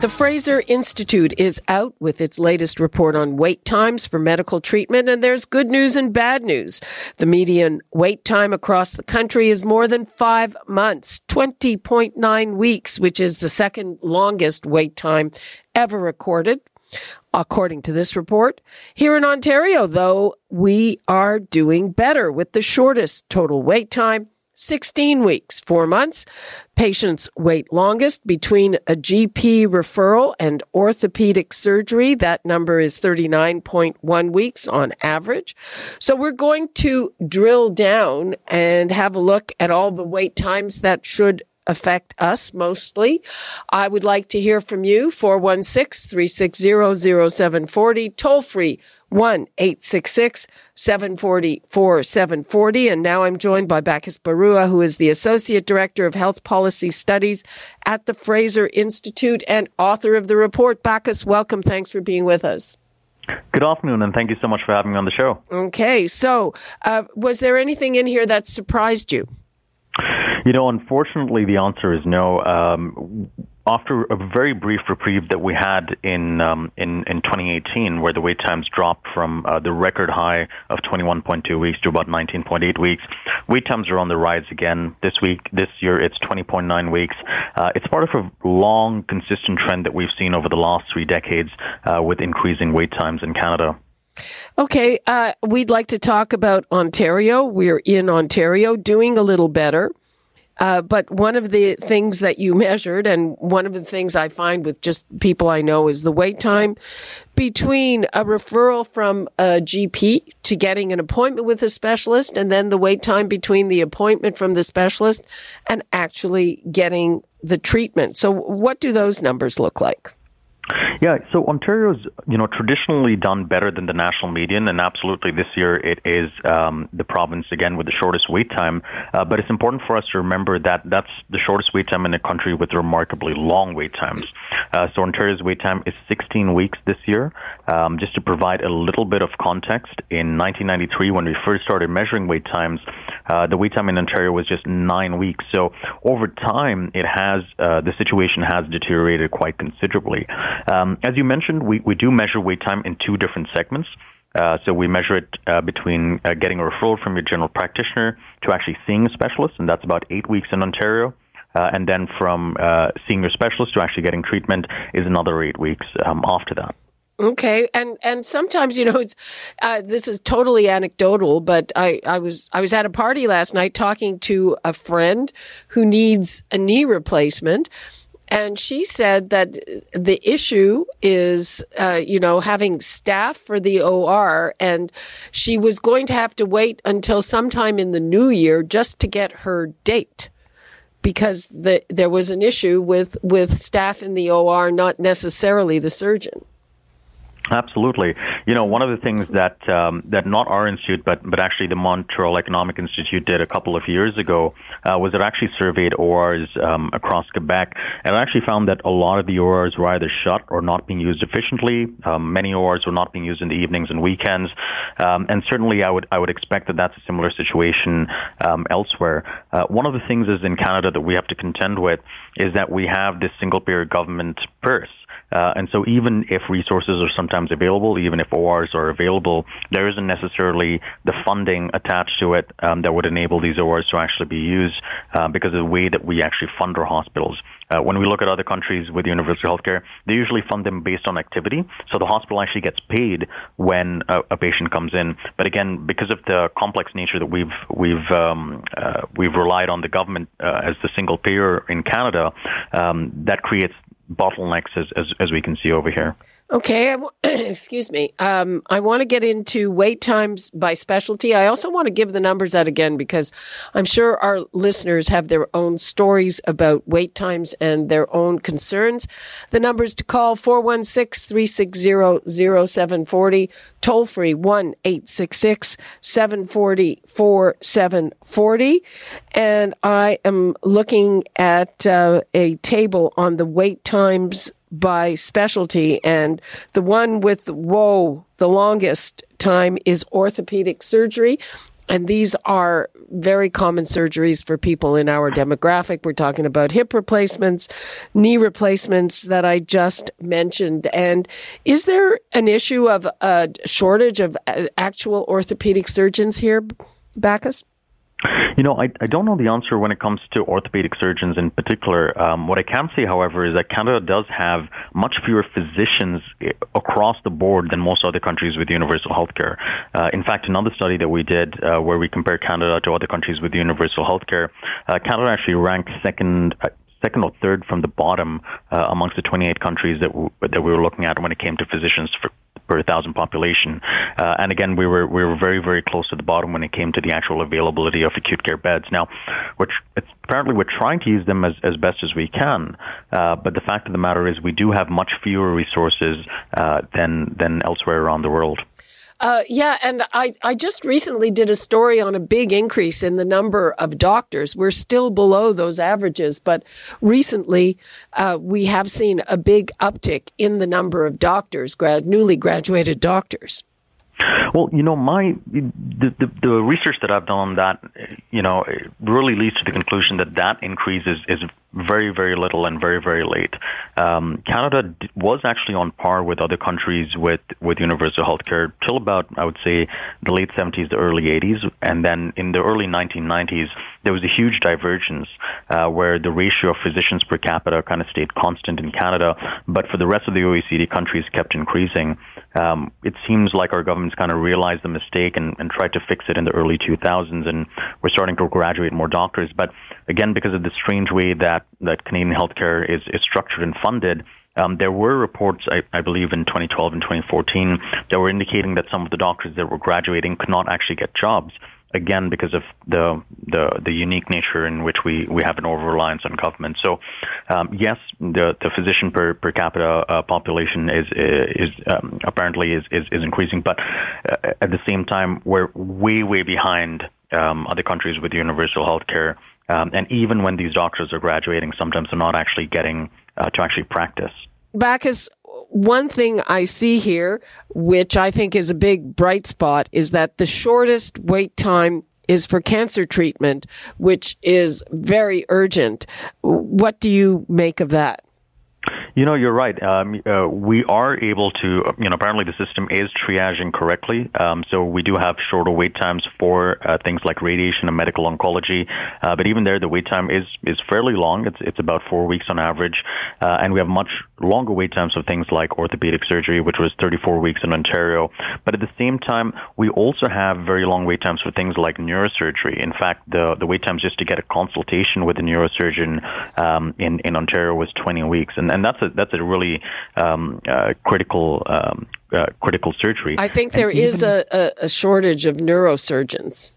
The Fraser Institute is out with its latest report on wait times for medical treatment, and there's good news and bad news. The median wait time across the country is more than five months, 20.9 weeks, which is the second longest wait time ever recorded. According to this report, here in Ontario, though, we are doing better with the shortest total wait time 16 weeks, four months. Patients wait longest between a GP referral and orthopedic surgery. That number is 39.1 weeks on average. So we're going to drill down and have a look at all the wait times that should affect us mostly. I would like to hear from you, 416-360-0740, toll free 1-866-740-4740. And now I'm joined by Bacchus Barua, who is the Associate Director of Health Policy Studies at the Fraser Institute and author of the report. Bacchus, welcome. Thanks for being with us. Good afternoon, and thank you so much for having me on the show. Okay, so uh, was there anything in here that surprised you? You know, unfortunately, the answer is no. Um, after a very brief reprieve that we had in um, in, in 2018, where the wait times dropped from uh, the record high of 21.2 weeks to about 19.8 weeks, wait times are on the rise again this week. This year, it's 20.9 weeks. Uh, it's part of a long, consistent trend that we've seen over the last three decades uh, with increasing wait times in Canada. Okay, uh, we'd like to talk about Ontario. We're in Ontario, doing a little better. Uh, but one of the things that you measured, and one of the things I find with just people I know, is the wait time between a referral from a GP to getting an appointment with a specialist, and then the wait time between the appointment from the specialist and actually getting the treatment. So, what do those numbers look like? Yeah, so Ontario's you know traditionally done better than the national median, and absolutely this year it is um, the province again with the shortest wait time. Uh, but it's important for us to remember that that's the shortest wait time in a country with remarkably long wait times. Uh, so Ontario's wait time is 16 weeks this year. Um, just to provide a little bit of context, in 1993 when we first started measuring wait times, uh, the wait time in Ontario was just nine weeks. So over time, it has uh, the situation has deteriorated quite considerably. Um, as you mentioned, we, we do measure wait time in two different segments. Uh, so we measure it uh, between uh, getting a referral from your general practitioner to actually seeing a specialist, and that's about eight weeks in Ontario. Uh, and then from uh, seeing your specialist to actually getting treatment is another eight weeks um, after that. Okay, and and sometimes you know it's uh, this is totally anecdotal, but I I was I was at a party last night talking to a friend who needs a knee replacement, and she said that the issue is, uh, you know, having staff for the OR, and she was going to have to wait until sometime in the new year just to get her date because the, there was an issue with, with staff in the OR, not necessarily the surgeon. Absolutely. You know, one of the things that um, that not our institute, but but actually the Montreal Economic Institute did a couple of years ago uh, was it actually surveyed ORs um, across Quebec, and it actually found that a lot of the ORs were either shut or not being used efficiently. Um, many ORs were not being used in the evenings and weekends, um, and certainly I would I would expect that that's a similar situation um, elsewhere. Uh, one of the things is in Canada that we have to contend with is that we have this single payer government purse. Uh, and so even if resources are sometimes available, even if ORs are available, there isn't necessarily the funding attached to it um, that would enable these ORs to actually be used uh, because of the way that we actually fund our hospitals. Uh, when we look at other countries with universal healthcare, they usually fund them based on activity. So the hospital actually gets paid when a, a patient comes in. But again, because of the complex nature that we've we've um, uh, we've relied on the government uh, as the single payer in Canada, um, that creates bottlenecks as, as, as we can see over here. Okay, excuse me. Um, I want to get into wait times by specialty. I also want to give the numbers out again because I'm sure our listeners have their own stories about wait times and their own concerns. The numbers to call 416 360 0740, toll free 1 866 740 4740. And I am looking at uh, a table on the wait times by specialty. And the one with, whoa, the longest time is orthopedic surgery. And these are very common surgeries for people in our demographic. We're talking about hip replacements, knee replacements that I just mentioned. And is there an issue of a shortage of actual orthopedic surgeons here, Bacchus? You know, I, I don't know the answer when it comes to orthopedic surgeons in particular. Um, what I can say, however, is that Canada does have much fewer physicians eh, across the board than most other countries with universal healthcare. Uh, in fact, another study that we did uh, where we compared Canada to other countries with universal healthcare, uh, Canada actually ranked second uh, second or third from the bottom uh, amongst the 28 countries that, w- that we were looking at when it came to physicians for, per thousand population. Uh, and again, we were we were very very close to the bottom when it came to the actual availability of acute care beds. Now, which apparently we're trying to use them as, as best as we can, uh, but the fact of the matter is we do have much fewer resources uh, than than elsewhere around the world. Uh, yeah, and I, I just recently did a story on a big increase in the number of doctors. We're still below those averages, but recently uh, we have seen a big uptick in the number of doctors, grad, newly graduated doctors. Well, you know, my the, the, the research that I've done on that, you know, really leads to the conclusion that that increase is, is very, very little and very, very late. Um, Canada was actually on par with other countries with, with universal health care till about, I would say, the late 70s, the early 80s. And then in the early 1990s, there was a huge divergence uh, where the ratio of physicians per capita kind of stayed constant in Canada, but for the rest of the OECD countries kept increasing. Um, it seems like our government's kind of realized the mistake and, and tried to fix it in the early 2000s, and we're starting to graduate more doctors. But again, because of the strange way that that Canadian healthcare is, is structured and funded, um, there were reports, I, I, believe, in 2012 and 2014 that were indicating that some of the doctors that were graduating could not actually get jobs. Again, because of the the, the unique nature in which we, we have an over reliance on government. So, um, yes, the, the physician per, per capita uh, population is is um, apparently is, is, is increasing, but uh, at the same time, we're way way behind um, other countries with universal health care um, and even when these doctors are graduating, sometimes they're not actually getting uh, to actually practice. Bacchus, one thing I see here, which I think is a big bright spot, is that the shortest wait time is for cancer treatment, which is very urgent. What do you make of that? You know, you're right. Um, uh, we are able to, you know, apparently the system is triaging correctly. Um, so we do have shorter wait times for uh, things like radiation and medical oncology. Uh, but even there, the wait time is, is fairly long. It's, it's about four weeks on average. Uh, and we have much longer wait times for things like orthopedic surgery, which was 34 weeks in Ontario. But at the same time, we also have very long wait times for things like neurosurgery. In fact, the, the wait times just to get a consultation with a neurosurgeon um, in, in Ontario was 20 weeks. And, and that's a, that's a really um, uh, critical um, uh, critical surgery. I think there is a, a, shortage of neurosurgeons.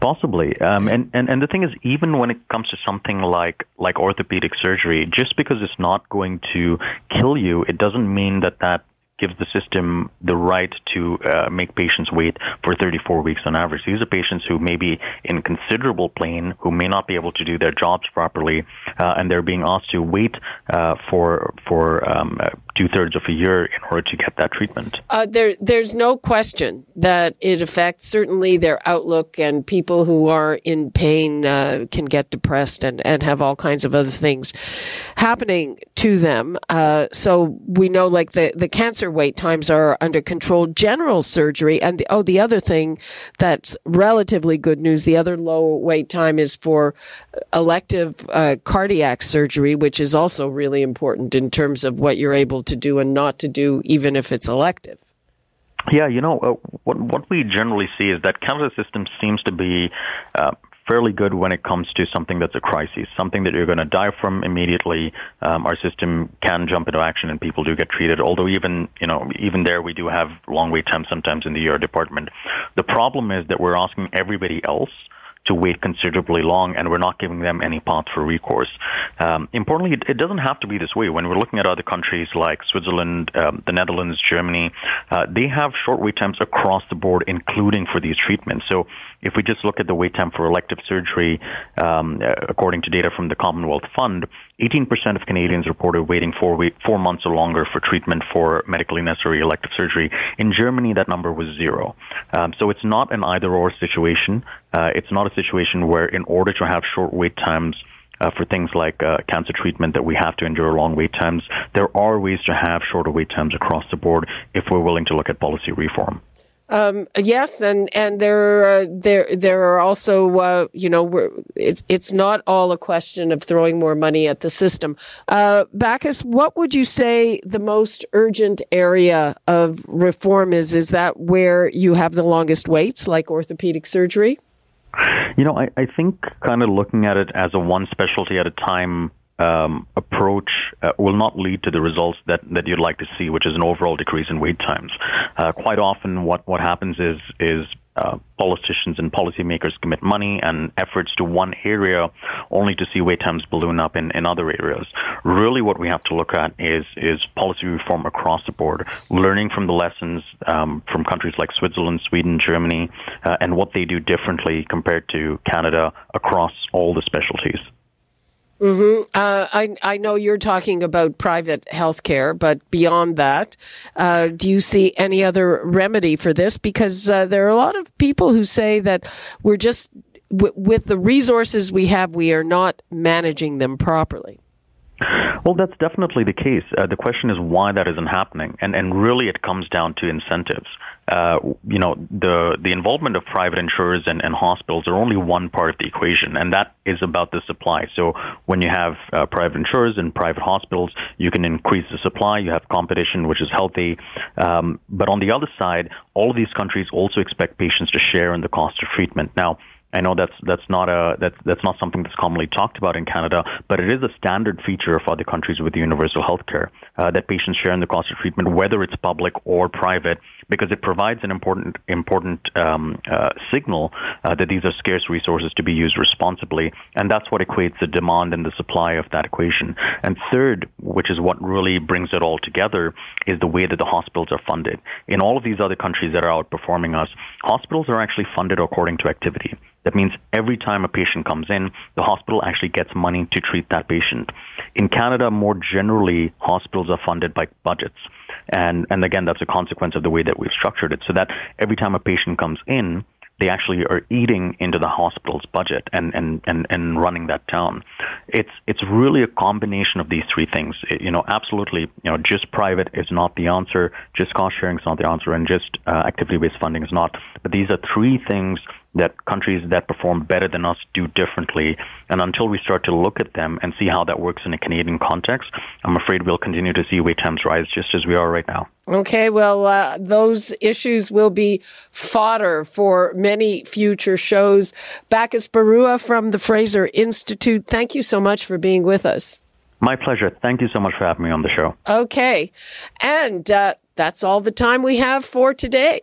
Possibly, um, and, and and the thing is, even when it comes to something like like orthopedic surgery, just because it's not going to kill you, it doesn't mean that that gives the system the right to uh, make patients wait for 34 weeks on average. These are patients who may be in considerable pain, who may not be able to do their jobs properly, uh, and they're being asked to wait uh, for for um, uh, two thirds of a year in order to get that treatment. Uh, there, there's no question that it affects certainly their outlook, and people who are in pain uh, can get depressed and, and have all kinds of other things happening to them. so we know, like the the cancer wait times are under control. General surgery, and the, oh, the other thing that's relatively good news, the other low wait time is for elective uh, cardiac surgery, which is also really important in terms of what you're able to do and not to do, even if it's elective. Yeah, you know, uh, what what we generally see is that Canada's system seems to be uh, fairly good when it comes to something that's a crisis, something that you're going to die from immediately. Um, our system can jump into action and people do get treated. Although even you know even there we do have long wait times sometimes in the ER department. The problem is that we're asking everybody else to wait considerably long, and we're not giving them any path for recourse. Um, importantly, it, it, doesn't have to be this way. When we're looking at other countries like Switzerland, um, the Netherlands, Germany, uh, they have short wait times across the board, including for these treatments. So if we just look at the wait time for elective surgery, um, uh, according to data from the Commonwealth Fund, 18% of Canadians reported waiting four, week, four months or longer for treatment for medically necessary elective surgery. In Germany, that number was zero. Um, so it's not an either or situation. Uh, it's not a situation where, in order to have short wait times, uh, for things like uh, cancer treatment that we have to endure long wait times. There are ways to have shorter wait times across the board if we're willing to look at policy reform. Um, yes, and and there uh, there there are also uh, you know it's it's not all a question of throwing more money at the system. Uh, Bacchus, what would you say the most urgent area of reform is? Is that where you have the longest waits, like orthopedic surgery? You know, I, I think kind of looking at it as a one specialty at a time um, approach uh, will not lead to the results that, that you'd like to see, which is an overall decrease in wait times. Uh, quite often, what, what happens is is uh, politicians and policymakers commit money and efforts to one area only to see wait times balloon up in, in other areas. Really, what we have to look at is is policy reform across the board, learning from the lessons um, from countries like Switzerland, Sweden, Germany, uh, and what they do differently compared to Canada across all the specialties. Mm-hmm. Uh, I I know you're talking about private health care, but beyond that, uh, do you see any other remedy for this? Because uh, there are a lot of people who say that we're just w- with the resources we have, we are not managing them properly. Well, that's definitely the case. Uh, the question is why that isn't happening, and and really it comes down to incentives. Uh, you know, the the involvement of private insurers and, and hospitals are only one part of the equation, and that is about the supply. So when you have uh, private insurers and private hospitals, you can increase the supply. You have competition, which is healthy. Um, but on the other side, all of these countries also expect patients to share in the cost of treatment. Now, I know that's that's not a that's that's not something that's commonly talked about in Canada, but it is a standard feature of other countries with universal health care uh, that patients share in the cost of treatment, whether it's public or private, because it provides an important important um, uh, signal uh, that these are scarce resources to be used responsibly, and that's what equates the demand and the supply of that equation. And third, which is what really brings it all together, is the way that the hospitals are funded. In all of these other countries that are outperforming us, hospitals are actually funded according to activity. That means every time a patient comes in, the hospital actually gets money to treat that patient. In Canada, more generally, hospitals are funded by budgets. And, and again, that's a consequence of the way that we've structured it. So that every time a patient comes in, they actually are eating into the hospital's budget and, and, and, and running that down. It's it's really a combination of these three things. It, you know, absolutely, you know, just private is not the answer, just cost sharing is not the answer, and just uh, activity based funding is not. But these are three things that countries that perform better than us do differently. And until we start to look at them and see how that works in a Canadian context, I'm afraid we'll continue to see wait times rise just as we are right now. Okay, well, uh, those issues will be fodder for many future shows. Bacchus Barua from the Fraser Institute, thank you so much for being with us. My pleasure. Thank you so much for having me on the show. Okay. And uh, that's all the time we have for today.